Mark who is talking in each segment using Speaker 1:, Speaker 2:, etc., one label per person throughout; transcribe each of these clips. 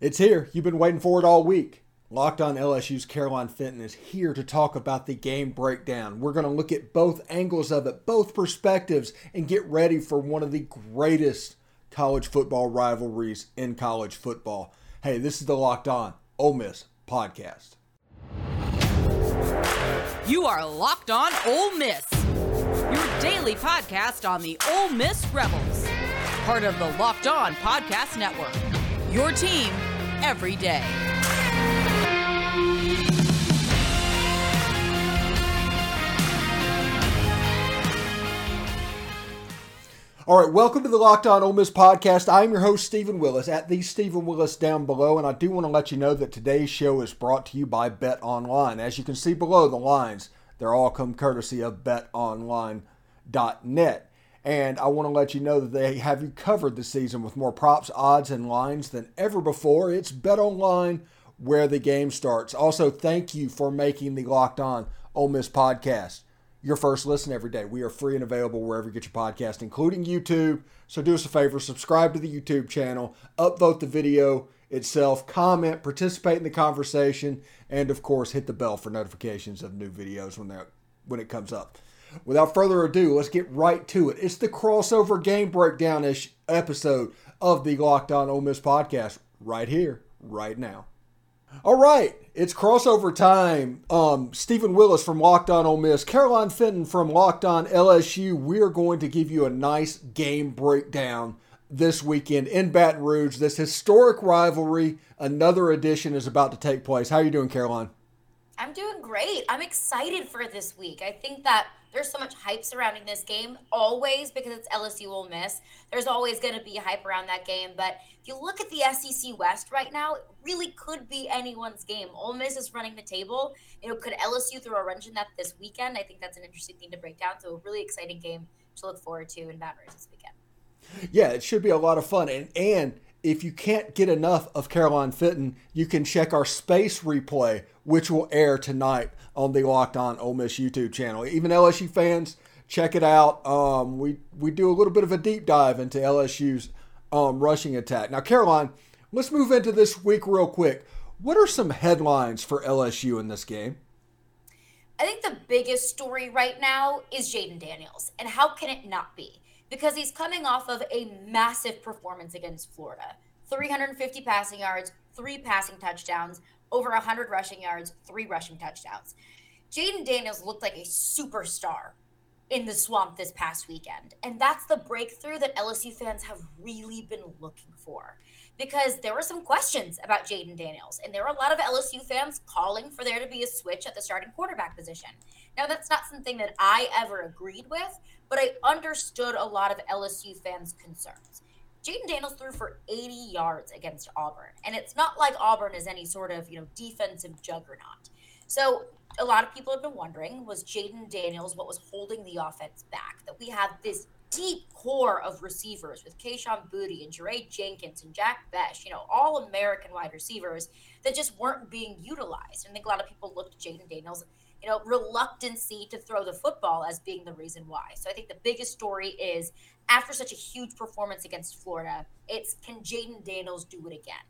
Speaker 1: It's here. You've been waiting for it all week. Locked on LSU's Caroline Fenton is here to talk about the game breakdown. We're going to look at both angles of it, both perspectives, and get ready for one of the greatest college football rivalries in college football. Hey, this is the Locked On Ole Miss podcast.
Speaker 2: You are Locked On Ole Miss, your daily podcast on the Ole Miss Rebels, part of the Locked On Podcast Network. Your team every day.
Speaker 1: All right, welcome to the Locked On Ole Miss podcast. I'm your host, Stephen Willis, at the Stephen Willis down below, and I do want to let you know that today's show is brought to you by Bet Online. As you can see below the lines, they're all come courtesy of BetOnline.net. And I want to let you know that they have you covered this season with more props, odds, and lines than ever before. It's Bet Online where the game starts. Also, thank you for making the Locked On Ole Miss podcast your first listen every day. We are free and available wherever you get your podcast, including YouTube. So do us a favor, subscribe to the YouTube channel, upvote the video itself, comment, participate in the conversation, and of course hit the bell for notifications of new videos when they when it comes up. Without further ado, let's get right to it. It's the crossover game breakdown ish episode of the Locked On Ole Miss podcast right here, right now. All right, it's crossover time. Um, Stephen Willis from Locked On Ole Miss, Caroline Fenton from Locked On LSU. We are going to give you a nice game breakdown this weekend in Baton Rouge. This historic rivalry, another edition is about to take place. How are you doing, Caroline?
Speaker 3: I'm doing great. I'm excited for this week. I think that there's so much hype surrounding this game always because it's LSU Ole Miss. There's always going to be hype around that game. But if you look at the SEC West right now, it really could be anyone's game. Ole Miss is running the table. You know, could LSU throw a wrench in that this weekend? I think that's an interesting thing to break down. So a really exciting game to look forward to in Baton Rouge this weekend.
Speaker 1: Yeah, it should be a lot of fun. And and if you can't get enough of Caroline Fenton, you can check our space replay, which will air tonight on the Locked On Ole Miss YouTube channel. Even LSU fans, check it out. Um, we we do a little bit of a deep dive into LSU's um, rushing attack. Now, Caroline, let's move into this week real quick. What are some headlines for LSU in this game?
Speaker 3: I think the biggest story right now is Jayden Daniels, and how can it not be? Because he's coming off of a massive performance against Florida 350 passing yards, three passing touchdowns, over 100 rushing yards, three rushing touchdowns. Jayden Daniels looked like a superstar in the swamp this past weekend. And that's the breakthrough that LSU fans have really been looking for. Because there were some questions about Jayden Daniels, and there were a lot of LSU fans calling for there to be a switch at the starting quarterback position. Now, that's not something that I ever agreed with, but I understood a lot of LSU fans' concerns. Jayden Daniels threw for 80 yards against Auburn, and it's not like Auburn is any sort of you know defensive juggernaut. So a lot of people have been wondering was Jayden Daniels what was holding the offense back? That we have this deep core of receivers with Kayshon Boutte and Jaray Jenkins and Jack Bech, you know, all American wide receivers that just weren't being utilized. And I think a lot of people looked at Jayden Daniels, you know, reluctancy to throw the football as being the reason why. So I think the biggest story is after such a huge performance against Florida, it's can Jayden Daniels do it again?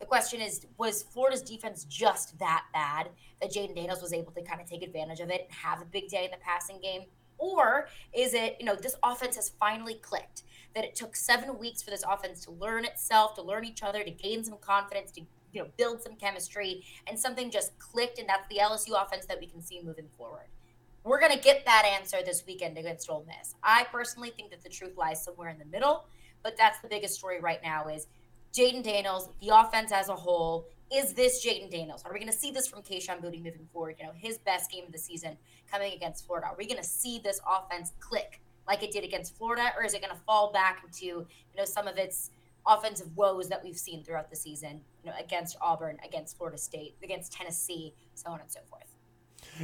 Speaker 3: The question is, was Florida's defense just that bad that Jayden Daniels was able to kind of take advantage of it and have a big day in the passing game? Or is it, you know, this offense has finally clicked, that it took seven weeks for this offense to learn itself, to learn each other, to gain some confidence, to, you know, build some chemistry, and something just clicked, and that's the LSU offense that we can see moving forward. We're going to get that answer this weekend against Ole Miss. I personally think that the truth lies somewhere in the middle, but that's the biggest story right now is Jayden Daniels, the offense as a whole. Is this Jayden Daniels? Are we going to see this from Kayshon Boutte moving forward? You know, his best game of the season coming against Florida. Are we going to see this offense click like it did against Florida, or is it going to fall back into you know some of its offensive woes that we've seen throughout the season? You know, against Auburn, against Florida State, against Tennessee, so on and so forth.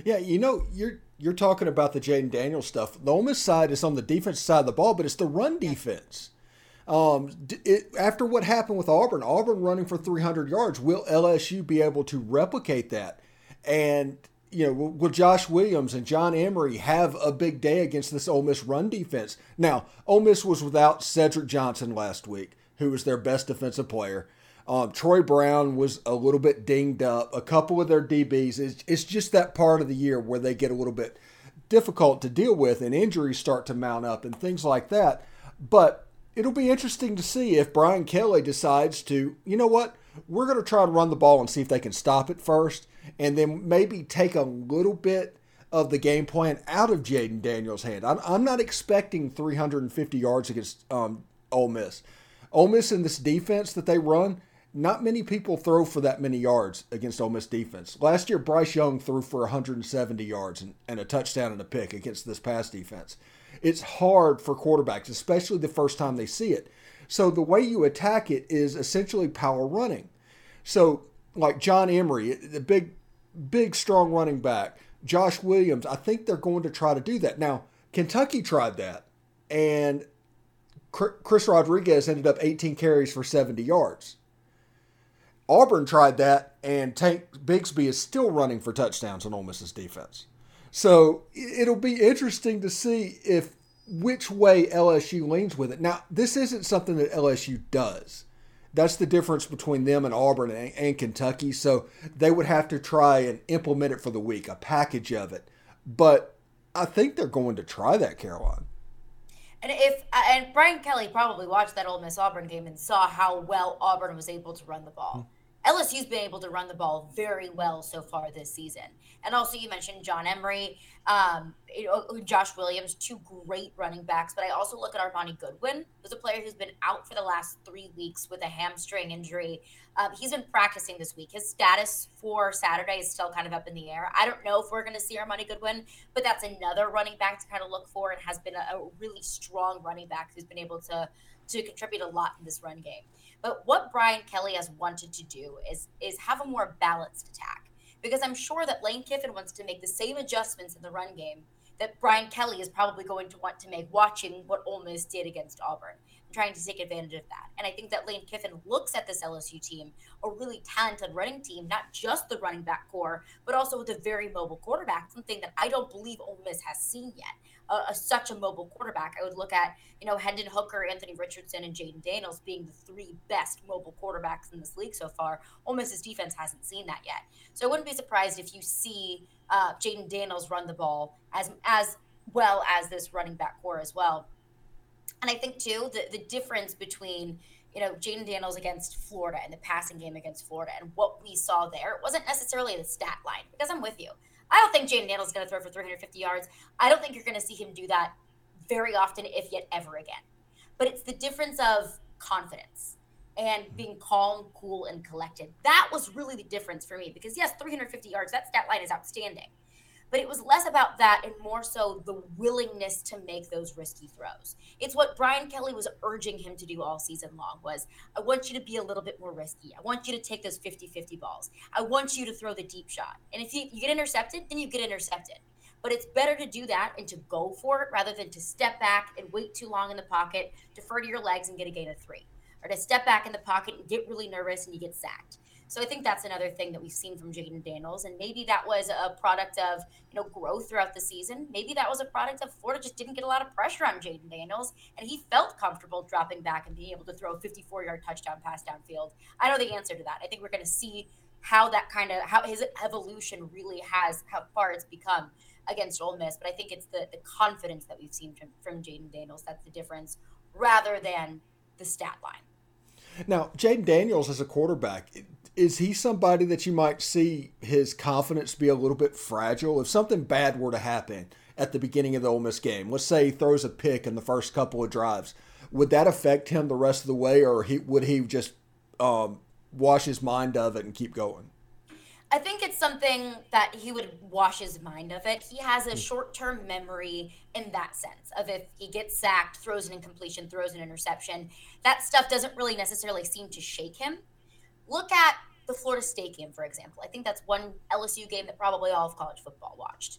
Speaker 1: Yeah, you know, you're you're talking about the Jayden Daniels stuff. The Ole Miss side is on the defense side of the ball, but it's the run defense. Um, it, after what happened with Auburn, Auburn running for 300 yards, will LSU be able to replicate that? And you know, will, will Josh Williams and John Emery have a big day against this Ole Miss run defense? Now, Ole Miss was without Cedric Johnson last week, who was their best defensive player. Um, Troy Brown was a little bit dinged up. A couple of their DBs. It's, it's just that part of the year where they get a little bit difficult to deal with and injuries start to mount up and things like that. But it'll be interesting to see if Brian Kelly decides to, you know what, we're going to try to run the ball and see if they can stop it first and then maybe take a little bit of the game plan out of Jayden Daniels' hand. I'm, I'm not expecting 350 yards against um, Ole Miss. Ole Miss in this defense that they run, not many people throw for that many yards against Ole Miss defense. Last year, Bryce Young threw for 170 yards and, and a touchdown and a pick against this pass defense. It's hard for quarterbacks, especially the first time they see it. So the way you attack it is essentially power running. So like John Emery, the big, big, strong running back, Josh Williams, I think they're going to try to do that. Now, Kentucky tried that, and Chris Rodriguez ended up 18 carries for 70 yards. Auburn tried that, and Tank Bigsby is still running for touchdowns on Ole Miss's defense. So it'll be interesting to see if which way LSU leans with it. Now, this isn't something that LSU does. That's the difference between them and Auburn and, and, Kentucky. So they would have to try and implement it for the week, a package of it. But I think they're going to try that, Caroline.
Speaker 3: And if and Brian Kelly probably watched that Ole Miss Auburn game and saw how well Auburn was able to run the ball. Hmm. LSU's been able to run the ball very well so far this season. And also, you mentioned John Emery, um, know, Josh Williams, two great running backs. But I also look at Armoni Goodwin, who's a player who's been out for the last three weeks with a hamstring injury. Um, he's been practicing this week. His status for Saturday is still kind of up in the air. I don't know if we're going to see Armoni Goodwin, but that's another running back to kind of look for and has been a, a really strong running back who's been able to to contribute a lot in this run game. But what Brian Kelly has wanted to do is is have a more balanced attack because I'm sure that Lane Kiffin wants to make the same adjustments in the run game that Brian Kelly is probably going to want to make watching what Ole Miss did against Auburn and trying to take advantage of that. And I think that Lane Kiffin looks at this LSU team, a really talented running team, not just the running back core, but also with a very mobile quarterback, something that I don't believe Ole Miss has seen yet. Uh, a, such a mobile quarterback. I would look at, you know, Hendon Hooker, Anthony Richardson, and Jayden Daniels being the three best mobile quarterbacks in this league so far. Ole Miss's defense hasn't seen that yet. So I wouldn't be surprised if you see uh, Jayden Daniels run the ball as as well as this running back core as well. And I think too the the difference between you know Jayden Daniels against Florida and the passing game against Florida and what we saw there wasn't necessarily the stat line because I'm with you. I don't think Jayden Daniels is going to throw for 350 yards. I don't think you're going to see him do that very often, if yet ever again. But it's the difference of confidence and being calm, cool, and collected. That was really the difference for me because yes, 350 yards, that stat line is outstanding but it was less about that and more so the willingness to make those risky throws. It's what Brian Kelly was urging him to do all season long was I want you to be a little bit more risky. I want you to take those 50-50 balls. I want you to throw the deep shot. And if you, you get intercepted, then you get intercepted. But it's better to do that and to go for it rather than to step back and wait too long in the pocket, defer to your legs and get a gain of three. Or to step back in the pocket and get really nervous and you get sacked. So I think that's another thing that we've seen from Jayden Daniels. And maybe that was a product of, you know, growth throughout the season. Maybe that was a product of Florida just didn't get a lot of pressure on Jayden Daniels. And he felt comfortable dropping back and being able to throw a 54 yard touchdown pass downfield. I don't know the answer to that. I think we're going to see how that kind of, how his evolution really has, how far it's become against Ole Miss. But I think it's the, the confidence that we've seen from, from Jayden Daniels that's the difference rather than the stat line.
Speaker 1: Now, Jayden Daniels as a quarterback, is he somebody that you might see his confidence be a little bit fragile if something bad were to happen at the beginning of the Ole Miss game? Let's say he throws a pick in the first couple of drives. Would that affect him the rest of the way, or he, would he just um, wash his mind of it and keep going?
Speaker 3: I think it's something that he would wash his mind of it. He has a hmm. short term memory in that sense of if he gets sacked, throws an incompletion, throws an interception. That stuff doesn't really necessarily seem to shake him. Look at the Florida State game, for example. I think that's one LSU game that probably all of college football watched.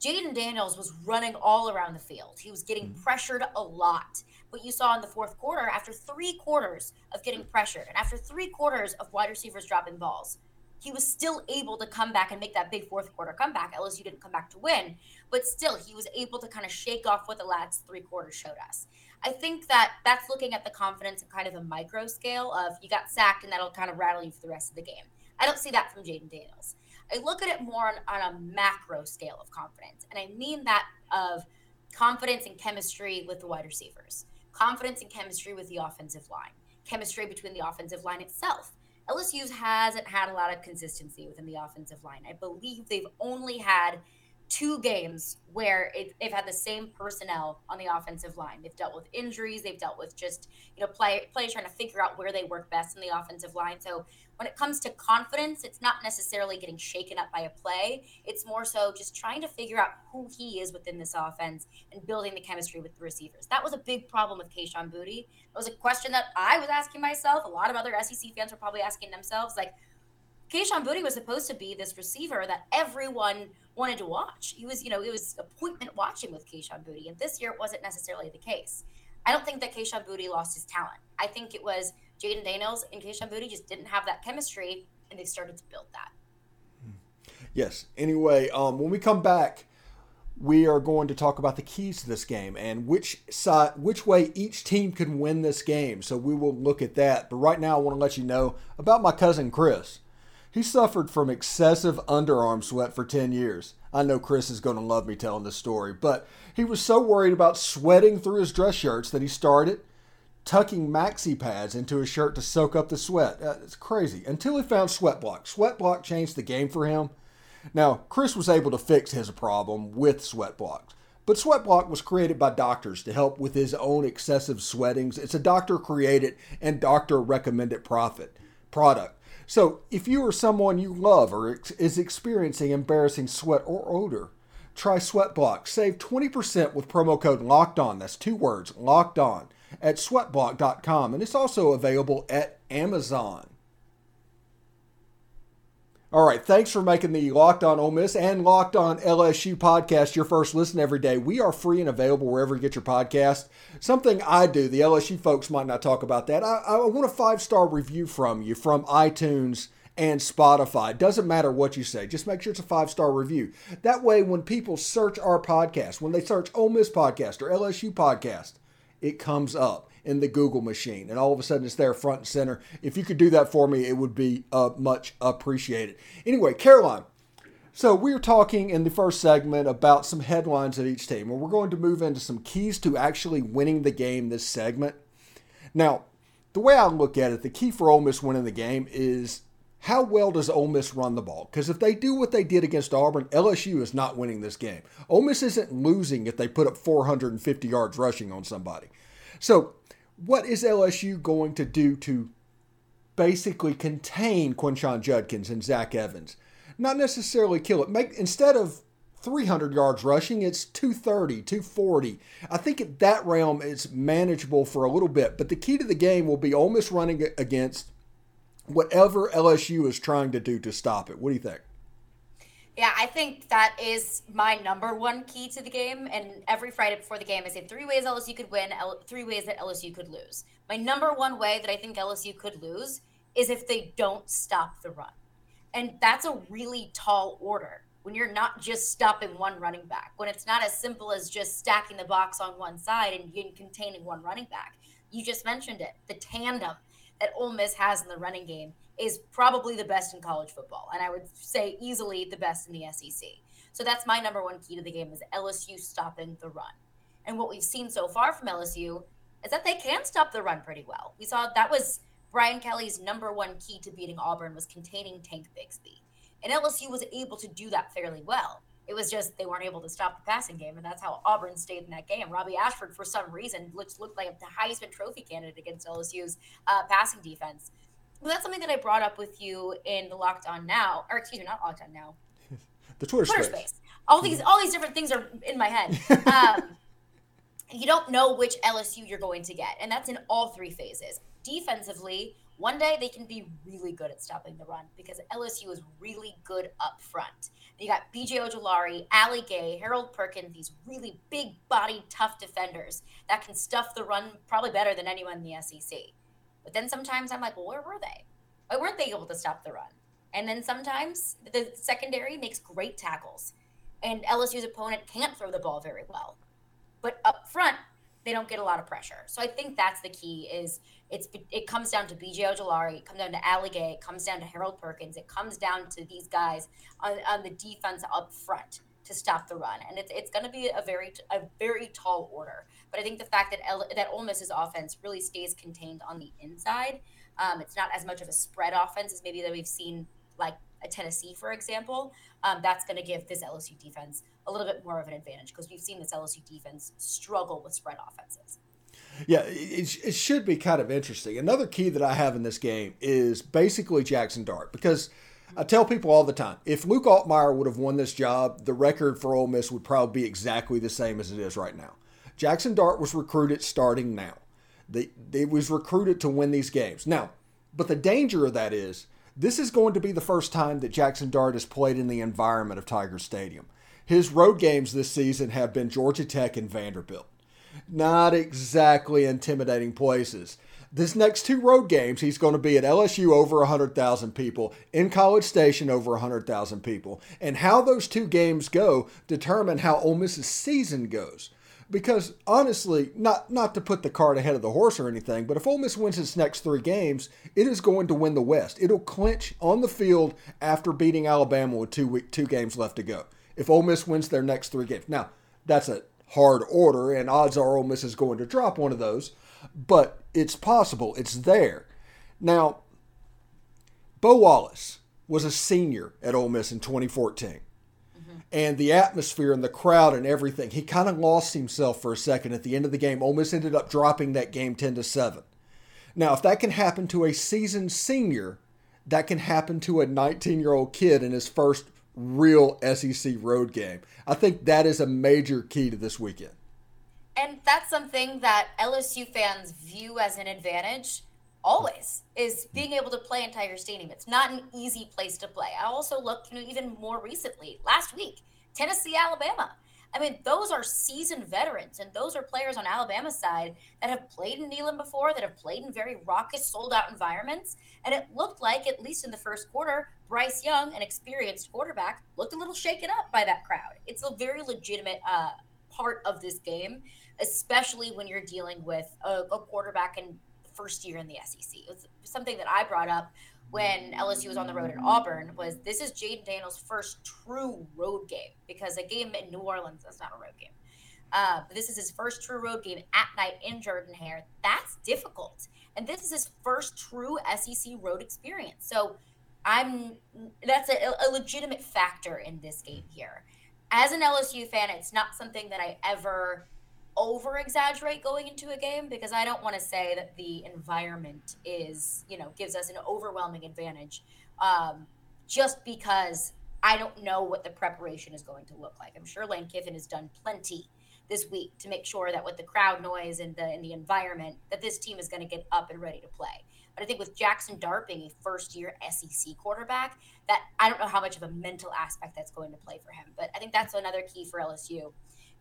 Speaker 3: Jayden Daniels was running all around the field. He was getting mm-hmm. pressured a lot. What you saw in the fourth quarter, after three quarters of getting pressured, and after three quarters of wide receivers dropping balls, he was still able to come back and make that big fourth quarter comeback. LSU didn't come back to win, but still, he was able to kind of shake off what the last three quarters showed us. I think that that's looking at the confidence in kind of a micro scale of you got sacked and that'll kind of rattle you for the rest of the game. I don't see that from Jayden Daniels. I look at it more on, on a macro scale of confidence. And I mean that of confidence and chemistry with the wide receivers, confidence and chemistry with the offensive line, chemistry between the offensive line itself. LSU hasn't had a lot of consistency within the offensive line. I believe they've only had two games where it, they've had the same personnel on the offensive line. They've dealt with injuries. They've dealt with just you know play players trying to figure out where they work best in the offensive line. So when it comes to confidence, it's not necessarily getting shaken up by a play. It's more so just trying to figure out who he is within this offense and building the chemistry with the receivers. That was a big problem with Kayshon Boutte. It was a question that I was asking myself. A lot of other SEC fans were probably asking themselves, like, Kayshon Boutte was supposed to be this receiver that everyone wanted to watch. He was, you know, it was appointment watching with Kayshon Boutte. and this year it wasn't necessarily the case. I don't think that Kayshon Boutte lost his talent. I think it was Jayden Daniels and Kayshon Boutte just didn't have that chemistry, and they started to build that.
Speaker 1: Yes. Anyway, um, when we come back, we are going to talk about the keys to this game and which side, which way each team can win this game. So we will look at that. But right now, I want to let you know about my cousin Chris. He suffered from excessive underarm sweat for 10 years. I know Chris is going to love me telling this story, but he was so worried about sweating through his dress shirts that he started tucking maxi pads into his shirt to soak up the sweat. Uh, it's crazy. Until he found Sweat Block. Sweat Block changed the game for him. Now, Chris was able to fix his problem with Sweat Blocks. But Sweat Block was created by doctors to help with his own excessive sweatings. It's a doctor created and doctor recommended profit product. So, if you or someone you love or is experiencing embarrassing sweat or odor, try Sweatblock. Save 20% with promo code LOCKED ON. That's two words, LOCKED ON, at sweatblock.com. And it's also available at Amazon. All right, thanks for making the Locked On Ole Miss and Locked On LSU podcast your first listen every day. We are free and available wherever you get your podcast. Something I do, the LSU folks might not talk about that. I, I want a five star review from you from iTunes and Spotify. Doesn't matter what you say, just make sure it's a five star review. That way, when people search our podcast, when they search Ole Miss podcast or LSU podcast, it comes up in the Google machine, and all of a sudden it's there front and center. If you could do that for me, it would be uh, much appreciated. Anyway, Caroline. So we were talking in the first segment about some headlines at each team, and we're going to move into some keys to actually winning the game this segment. Now, the way I look at it, the key for Ole Miss winning the game is how well does Ole Miss run the ball? Because if they do what they did against Auburn, LSU is not winning this game. Ole Miss isn't losing if they put up 450 yards rushing on somebody. So what is LSU going to do to basically contain Quinshon Judkins and Zach Evans? Not necessarily kill it. Make instead of 300 yards rushing, it's 230, 240. I think at that realm it's manageable for a little bit, but the key to the game will be Ole Miss running against whatever LSU is trying to do to stop it. What do you think?
Speaker 3: Yeah, I think that is my number one key to the game. And every Friday before the game, I say three ways LSU could win, three ways that LSU could lose. My number one way that I think LSU could lose is if they don't stop the run. And that's a really tall order when you're not just stopping one running back, when it's not as simple as just stacking the box on one side and containing one running back. You just mentioned it the tandem that Ole Miss has in the running game is probably the best in college football, and I would say easily the best in the SEC. So that's my number one key to the game is LSU stopping the run. And what we've seen so far from LSU is that they can stop the run pretty well. We saw that was Brian Kelly's number one key to beating Auburn was containing Tank Bigsby. And LSU was able to do that fairly well. It was just they weren't able to stop the passing game, and that's how Auburn stayed in that game. Robby Ashford, for some reason, looked looked like the Heisman Trophy candidate against LSU's uh, passing defense. Well, that's something that I brought up with you in the Locked On Now, or excuse me, not Locked On Now.
Speaker 1: the Twitter,
Speaker 3: Twitter space. space. All these, all these different things are in my head. Um, you don't know which LSU you're going to get, and that's in all three phases. Defensively, one day they can be really good at stopping the run because LSU is really good up front. You got BJ Ojulari, Ali Gaye, Harold Perkins, these really big body, tough defenders that can stuff the run probably better than anyone in the SEC. But then sometimes I'm like, well, where were they? Why weren't they able to stop the run? And then sometimes the secondary makes great tackles, and LSU's opponent can't throw the ball very well. But up front, they don't get a lot of pressure. So I think that's the key. Is it's it comes down to BJ Ojulari, it comes down to Ali Gaye, it comes down to Harold Perkins, it comes down to these guys on, on the defense up front to stop the run, and it's it's going to be a very a very tall order. But I think the fact that El, that Ole Miss's offense really stays contained on the inside, um, it's not as much of a spread offense as maybe that we've seen like a Tennessee, for example. Um, that's going to give this LSU defense a little bit more of an advantage because we've seen this LSU defense struggle with spread offenses.
Speaker 1: Yeah, it, it should be kind of interesting. Another key that I have in this game is basically Jackson Dart because I tell people all the time if Luke Altmyer would have won this job, the record for Ole Miss would probably be exactly the same as it is right now. Jackson Dart was recruited starting now. They, they was recruited to win these games. Now, but the danger of that is this is going to be the first time that Jackson Dart has played in the environment of Tiger Stadium. His road games this season have been Georgia Tech and Vanderbilt. Not exactly intimidating places. This next two road games, he's going to be at LSU over 100,000 people, in College Station over 100,000 people. And how those two games go determine how Ole Miss's season goes. Because honestly, not not to put the cart ahead of the horse or anything, but if Ole Miss wins its next three games, it is going to win the West. It'll clinch on the field after beating Alabama with two week, two games left to go if Ole Miss wins their next three games. Now, that's a hard order, and odds are Ole Miss is going to drop one of those, but it's possible. It's there. Now, Bo Wallace was a senior at Ole Miss in 2014. Mm-hmm. And the atmosphere and the crowd and everything, he kind of lost himself for a second at the end of the game. Ole Miss ended up dropping that game 10 to 7. Now, if that can happen to a seasoned senior, that can happen to a 19 year old kid in his first real SEC road game. I think that is a major key to this weekend.
Speaker 3: And that's something that LSU fans view as an advantage always is being able to play in Tiger Stadium. It's not an easy place to play. I also looked, you know, even more recently, last week, Tennessee, Alabama. I mean, those are seasoned veterans, and those are players on Alabama's side that have played in Neyland before, that have played in very raucous, sold out environments. And it looked like, at least in the first quarter, Bryce Young, an experienced quarterback, looked a little shaken up by that crowd. It's a very legitimate uh, part of this game, especially when you're dealing with a, a quarterback in first year in the SEC. It was something that I brought up when LSU was on the road at Auburn was this is Jayden Daniels' first true road game because a game in New Orleans that's not a road game. Uh, but this is his first true road game at night in Jordan Hare. That's difficult, and this is his first true SEC road experience. So I'm that's a, a legitimate factor in this game here. As an LSU fan, it's not something that I ever over exaggerate going into a game because I don't want to say that the environment is, you know, gives us an overwhelming advantage um, just because I don't know what the preparation is going to look like. I'm sure Lane Kiffin has done plenty this week to make sure that with the crowd noise and the and the environment that this team is going to get up and ready to play. But I think with Jackson Dart being a first year SEC quarterback, that I don't know how much of a mental aspect that's going to play for him. But I think that's another key for LSU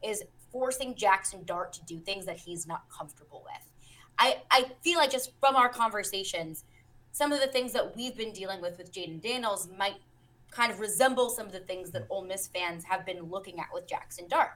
Speaker 3: is forcing Jackson Dart to do things that he's not comfortable with. I, I feel like just from our conversations, some of the things that we've been dealing with with Jayden Daniels might kind of resemble some of the things that Ole Miss fans have been looking at with Jackson Dart.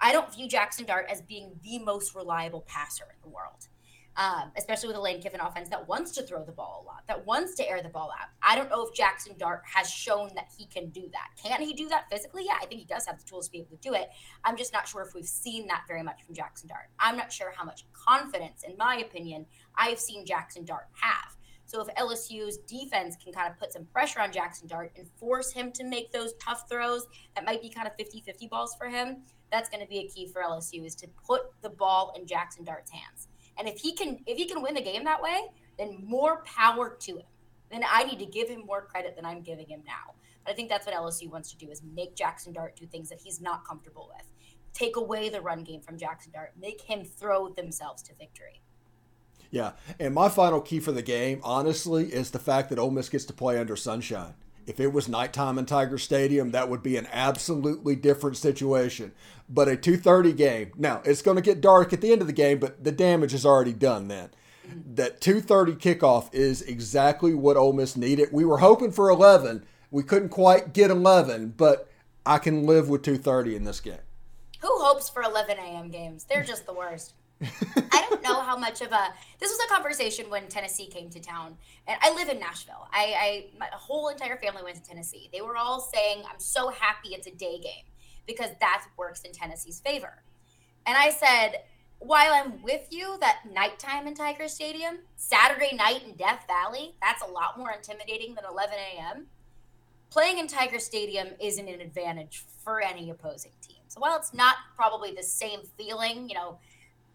Speaker 3: I don't view Jackson Dart as being the most reliable passer in the world um, especially with a Lane Kiffin offense that wants to throw the ball a lot, that wants to air the ball out. I don't know if Jackson Dart has shown that he can do that. Can he do that physically? Yeah, I think he does have the tools to be able to do it. I'm just not sure if we've seen that very much from Jackson Dart. I'm not sure how much confidence, in my opinion, I've seen Jackson Dart have. So if LSU's defense can kind of put some pressure on Jackson Dart and force him to make those tough throws that might be kind of 50-50 balls for him, that's going to be a key for LSU is to put the ball in Jackson Dart's hands. And if he can if he can win the game that way, then more power to him. Then I need to give him more credit than I'm giving him now. But I think that's what LSU wants to do is make Jackson Dart do things that he's not comfortable with. Take away the run game from Jackson Dart, make him throw themselves to victory.
Speaker 1: Yeah, and my final key for the game, honestly, is the fact that Ole Miss gets to play under sunshine. If it was nighttime in Tiger Stadium, that would be an absolutely different situation. But a 2:30 game. Now, it's going to get dark at the end of the game, but the damage is already done then. That 2:30 kickoff is exactly what Ole Miss needed. We were hoping for 11. We couldn't quite get 11, but I can live with 2:30 in this game.
Speaker 3: Who hopes for 11 a.m. games? They're just the worst. I don't know how much of a this was a conversation when Tennessee came to town, and I live in Nashville. I, I my whole entire family went to Tennessee. They were all saying, "I'm so happy it's a day game because that works in Tennessee's favor." And I said, while I'm with you, that nighttime in Tiger Stadium, Saturday night in Death Valley, that's a lot more intimidating than 11 a.m. Playing in Tiger Stadium isn't an advantage for any opposing team. So while it's not probably the same feeling, you know,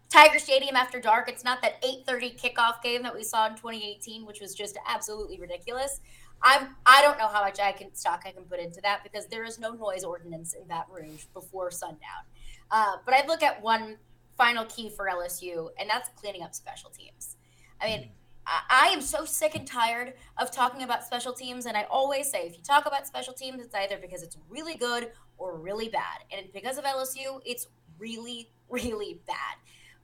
Speaker 3: Tiger Stadium after dark, it's not that 8:30 kickoff game that we saw in 2018, which was just absolutely ridiculous. I'm I don't know how much I can stock I can put into that because there is no noise ordinance in Baton Rouge before sundown. Uh, but I look at one final key for LSU, and that's cleaning up special teams. I mean, I, I am so sick and tired of talking about special teams, and I always say if you talk about special teams, it's either because it's really good or really bad. And because of LSU, it's really, really bad.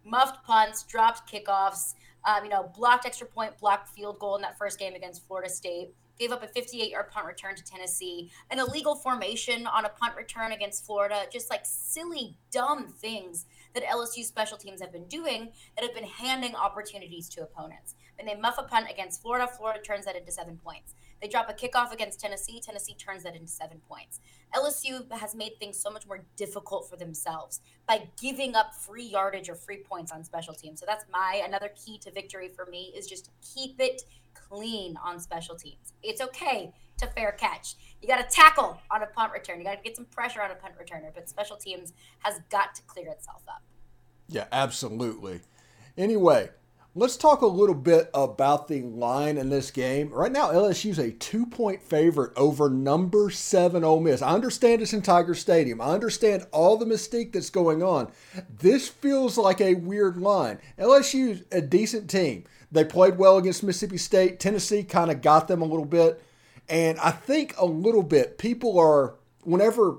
Speaker 3: Muffed punts, dropped kickoffs, um, you know, blocked extra point, blocked field goal in that first game against Florida State gave up a 58 yard punt return to Tennessee, an illegal formation on a punt return against Florida, just like silly, dumb things that LSU special teams have been doing that have been handing opportunities to opponents. When they muff a punt against Florida, Florida turns that into seven points. They drop a kickoff against Tennessee, Tennessee turns that into seven points. LSU has made things so much more difficult for themselves by giving up free yardage or free points on special teams. So that's my another key to victory for me is just keep it clean on special teams. It's okay to fair catch. You got to tackle on a punt return. You got to get some pressure on a punt returner, but special teams has got to clear itself up.
Speaker 1: Yeah, absolutely. Anyway, let's talk a little bit about the line in this game. Right now, LSU's a two point favorite over number seven Ole Miss. I understand it's in Tiger Stadium. I understand all the mystique that's going on. This feels like a weird line. LSU's a decent team. They played well against Mississippi State. Tennessee kind of got them a little bit. And I think a little bit people are, whenever,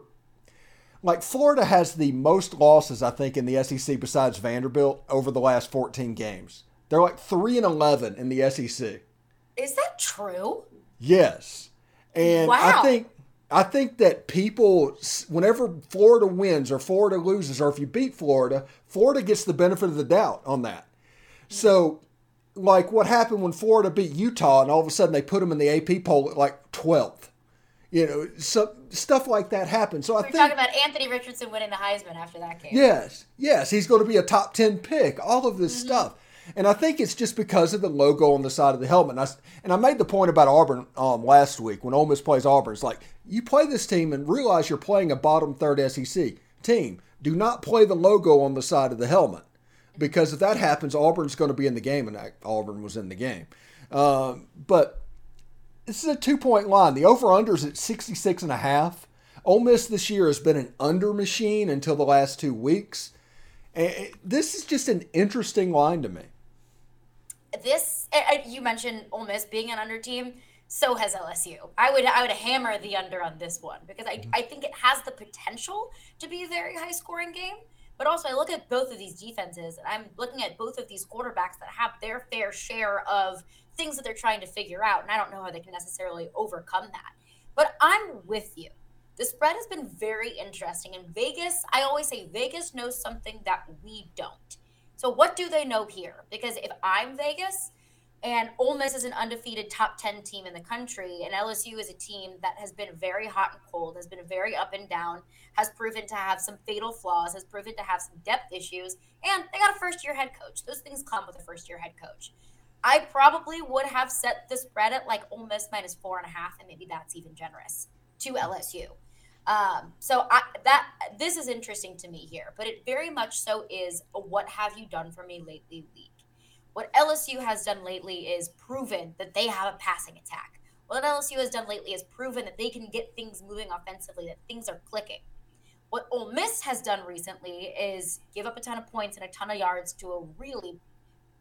Speaker 1: like Florida has the most losses, I think, in the SEC besides Vanderbilt over the last 14 games. They're like 3 and 11 in the SEC.
Speaker 3: Is that true?
Speaker 1: Yes. And wow. I think I think that people, whenever Florida wins or Florida loses, or if you beat Florida, Florida gets the benefit of the doubt on that. So like what happened when Florida beat Utah and all of a sudden they put them in the AP poll at like 12th. You know, so stuff like that happens. So
Speaker 3: We're
Speaker 1: I think
Speaker 3: talking about Anthony Richardson winning the Heisman after that game.
Speaker 1: Yes, yes, he's going to be a top 10 pick. All of this mm-hmm. stuff. And I think it's just because of the logo on the side of the helmet. And I, and I made the point about Auburn um, last week when Ole Miss plays Auburn. It's like you play this team and realize you're playing a bottom third SEC team. Do not play the logo on the side of the helmet because if that happens, Auburn's going to be in the game, and Auburn was in the game. Um, but this is a two point line. The over under is at 66 and a half. Ole Miss this year has been an under machine until the last two weeks. And this is just an interesting line to me.
Speaker 3: This eh, eh, you mentioned Ole Miss being an under team. So has LSU. I would I would hammer the under on this one because I, mm-hmm. I think it has the potential to be a very high scoring game. But also, I look at both of these defenses, and I'm looking at both of these quarterbacks that have their fair share of things that they're trying to figure out. And I don't know how they can necessarily overcome that. But I'm with you. The spread has been very interesting. In Vegas, I always say Vegas knows something that we don't. So, what do they know here? Because if I'm Vegas, and Ole Miss is an undefeated top 10 team in the country. And LSU is a team that has been very hot and cold, has been very up and down, has proven to have some fatal flaws, has proven to have some depth issues. And they got a first year head coach. Those things come with a first year head coach. I probably would have set the spread at like Ole Miss minus four and a half, and maybe that's even generous to LSU. Um, so I, that this is interesting to me here, but it very much so is what have you done for me lately week. What LSU has done lately is proven that they have a passing attack. What LSU has done lately is proven that they can get things moving offensively, that things are clicking. What Ole Miss has done recently is give up a ton of points and a ton of yards to a really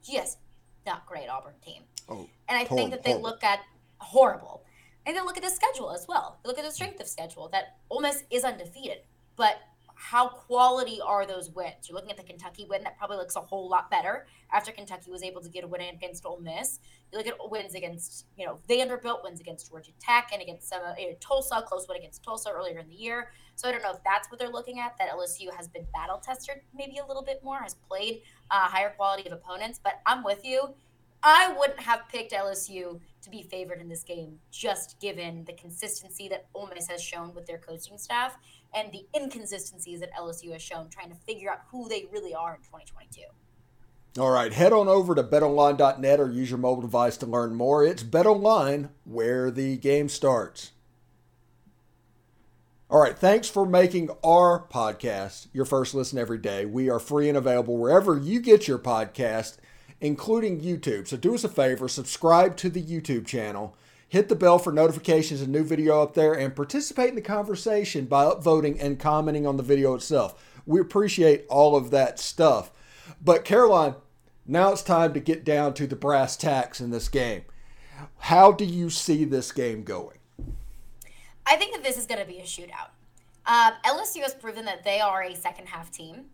Speaker 3: just not great Auburn team. Oh, and I horrible, think that they horrible. look at horrible. And then look at the schedule as well. Look at the strength of schedule that Ole Miss is undefeated, but how quality are those wins? You're looking at the Kentucky win that probably looks a whole lot better after Kentucky was able to get a win against Ole Miss. You look at wins against, you know, Vanderbilt, wins against Georgia Tech, and against some uh, Tulsa, close win against Tulsa earlier in the year. So I don't know if that's what they're looking at. That LSU has been battle tested maybe a little bit more, has played uh, higher quality of opponents. But I'm with you. I wouldn't have picked LSU to be favored in this game, just given the consistency that Ole Miss has shown with their coaching staff and the inconsistencies that LSU has shown trying to figure out who they really are in 2022.
Speaker 1: All right, head on over to betonline.net or use your mobile device to learn more. It's BetOnline where the game starts. All right, thanks for making our podcast your first listen every day. We are free and available wherever you get your podcast, including YouTube. So do us a favor, subscribe to the YouTube channel Hit the bell for notifications and new video up there and participate in the conversation by upvoting and commenting on the video itself. We appreciate all of that stuff. But Caroline, now it's time to get down to the brass tacks in this game. How do you see this game going?
Speaker 3: I think that this is going to be a shootout. Um, LSU has proven that they are a second half team.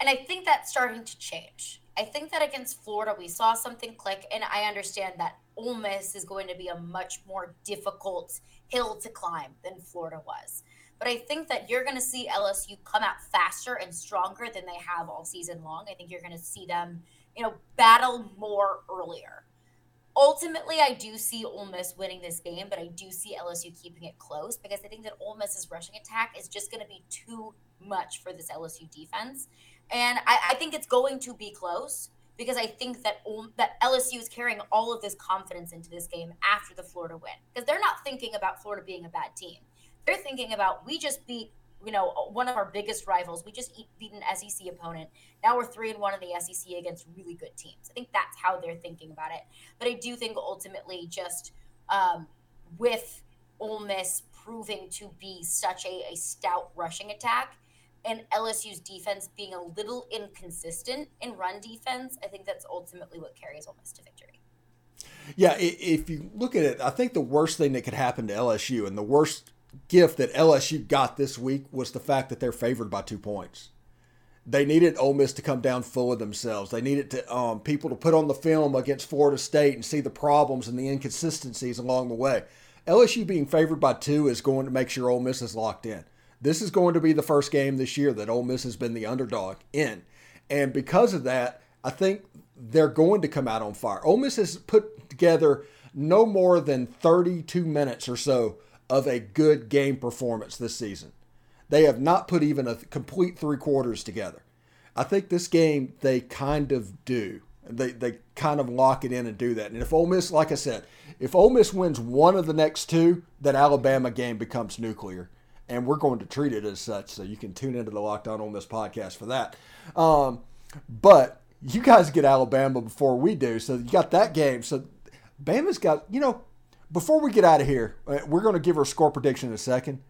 Speaker 3: And I think that's starting to change. I think that against Florida, we saw something click, and I understand that Ole Miss is going to be a much more difficult hill to climb than Florida was. But I think that you're going to see LSU come out faster and stronger than they have all season long. I think you're going to see them, you know, battle more earlier. Ultimately, I do see Ole Miss winning this game, but I do see LSU keeping it close because I think that Ole Miss's rushing attack is just going to be too much for this LSU defense. And I, I think it's going to be close because I think that that LSU is carrying all of this confidence into this game after the Florida win because they're not thinking about Florida being a bad team. They're thinking about we just beat you know one of our biggest rivals. We just beat an SEC opponent. Now we're three and one in the SEC against really good teams. I think that's how they're thinking about it. But I do think ultimately just um, with Ole Miss proving to be such a, a stout rushing attack and LSU's defense being a little inconsistent in run defense, I think that's ultimately what carries Ole Miss to victory.
Speaker 1: Yeah, if you look at it, I think the worst thing that could happen to LSU and the worst gift that LSU got this week was the fact that they're favored by two points. They needed Ole Miss to come down full of themselves. They needed to um, people to put on the film against Florida State and see the problems and the inconsistencies along the way. LSU being favored by two is going to make sure Ole Miss is locked in. This is going to be the first game this year that Ole Miss has been the underdog in. And because of that, I think they're going to come out on fire. Ole Miss has put together no more than 32 minutes or so of a good game performance this season. They have not put even a complete three quarters together. I think this game they kind of do. They, they kind of lock it in and do that. And if Ole Miss, like I said, if Ole Miss wins one of the next two, that Alabama game becomes nuclear and we're going to treat it as such. So you can tune into the Locked On Ole Miss podcast for that. Um, but you guys get Alabama before we do, so you got that game. So Bama's got you know. Before we get out of here, uh, we're going to give our score prediction in a second.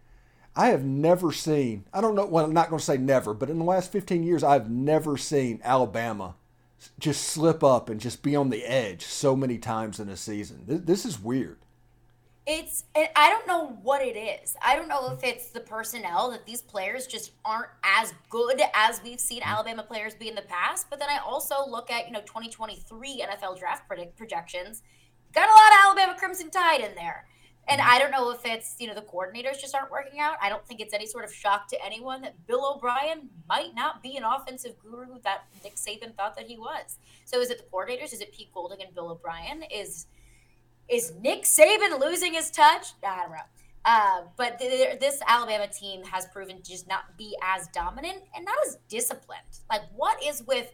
Speaker 1: I have never seen, I don't know, well, I'm not going to say never, but in the last 15 years, I've never seen Alabama just slip up and just be on the edge so many times in a season. This is weird
Speaker 3: it's I don't know what it is. I don't know if it's the personnel that these players just aren't as good as we've seen mm-hmm. Alabama players be in the past. But then I also look at you know 2023 NFL draft predict projections. Got a lot of Alabama Crimson Tide in there. And mm-hmm. I don't know if it's, you know, the coordinators just aren't working out. I don't think it's any sort of shock to anyone that Bill O'Brien might not be an offensive guru that Nick Saban thought that he was. So is it the coordinators? Is it Pete Golding and Bill O'Brien? Is is Nick Saban losing his touch? I don't know. Uh, but th- this Alabama team has proven to just not be as dominant and not as disciplined. Like, what is with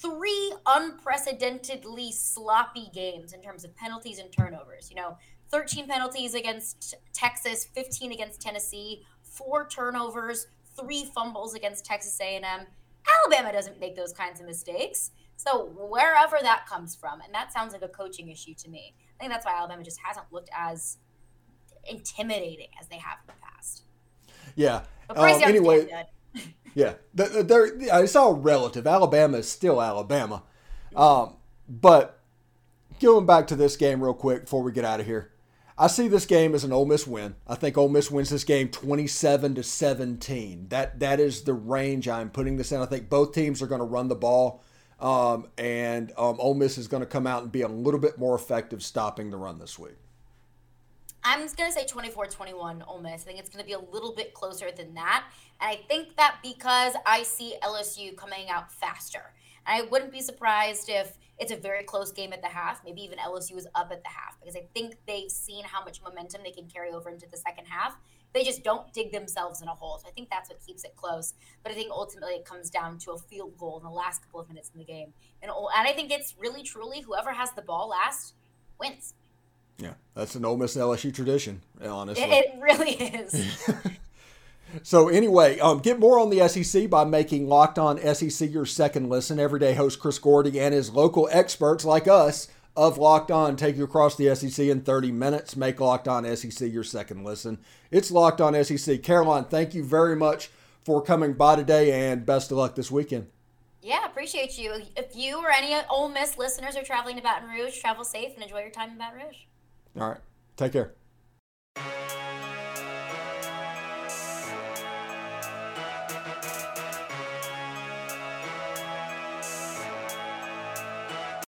Speaker 3: three unprecedentedly sloppy games in terms of penalties and turnovers? You know, 13 penalties against Texas, 15 against Tennessee, four turnovers, three fumbles against Texas A&M. Alabama doesn't make those kinds of mistakes. So wherever that comes from, and that sounds like a coaching issue to me. I think that's why Alabama just hasn't looked as intimidating as they have in the past.
Speaker 1: Yeah. Um, anyway, yeah, they're, it's all relative. Alabama is still Alabama. Um, but going back to this game real quick before we get out of here, I see this game as an Ole Miss win. I think Ole Miss wins this game 27 to 17. That that is the range I'm putting this in. I think both teams are going to run the ball, um, and um, Ole Miss is going to come out and be a little bit more effective stopping the run this week.
Speaker 3: I'm going to say 24 21 Ole Miss. I think it's going to be a little bit closer than that. And I think that because I see LSU coming out faster. And I wouldn't be surprised if it's a very close game at the half. Maybe even LSU is up at the half because I think they've seen how much momentum they can carry over into the second half. They just don't dig themselves in a hole. So I think that's what keeps it close. But I think ultimately it comes down to a field goal in the last couple of minutes in the game. And, and I think it's really, truly whoever has the ball last wins.
Speaker 1: Yeah, that's an Ole Miss LSU tradition, honestly.
Speaker 3: It, it really is.
Speaker 1: So anyway, um, get more on the SEC by making Locked On SEC your second listen. Everyday host Chris Gordy and his local experts like us of Locked On take you across the SEC in 30 minutes. Make Locked On SEC your second listen. It's Locked On SEC. Caroline, thank you very much for coming by today, and best of luck this weekend.
Speaker 3: Yeah, appreciate you. If you or any Ole Miss listeners are traveling to Baton Rouge, travel safe and enjoy your time in Baton Rouge.
Speaker 1: All right, take care.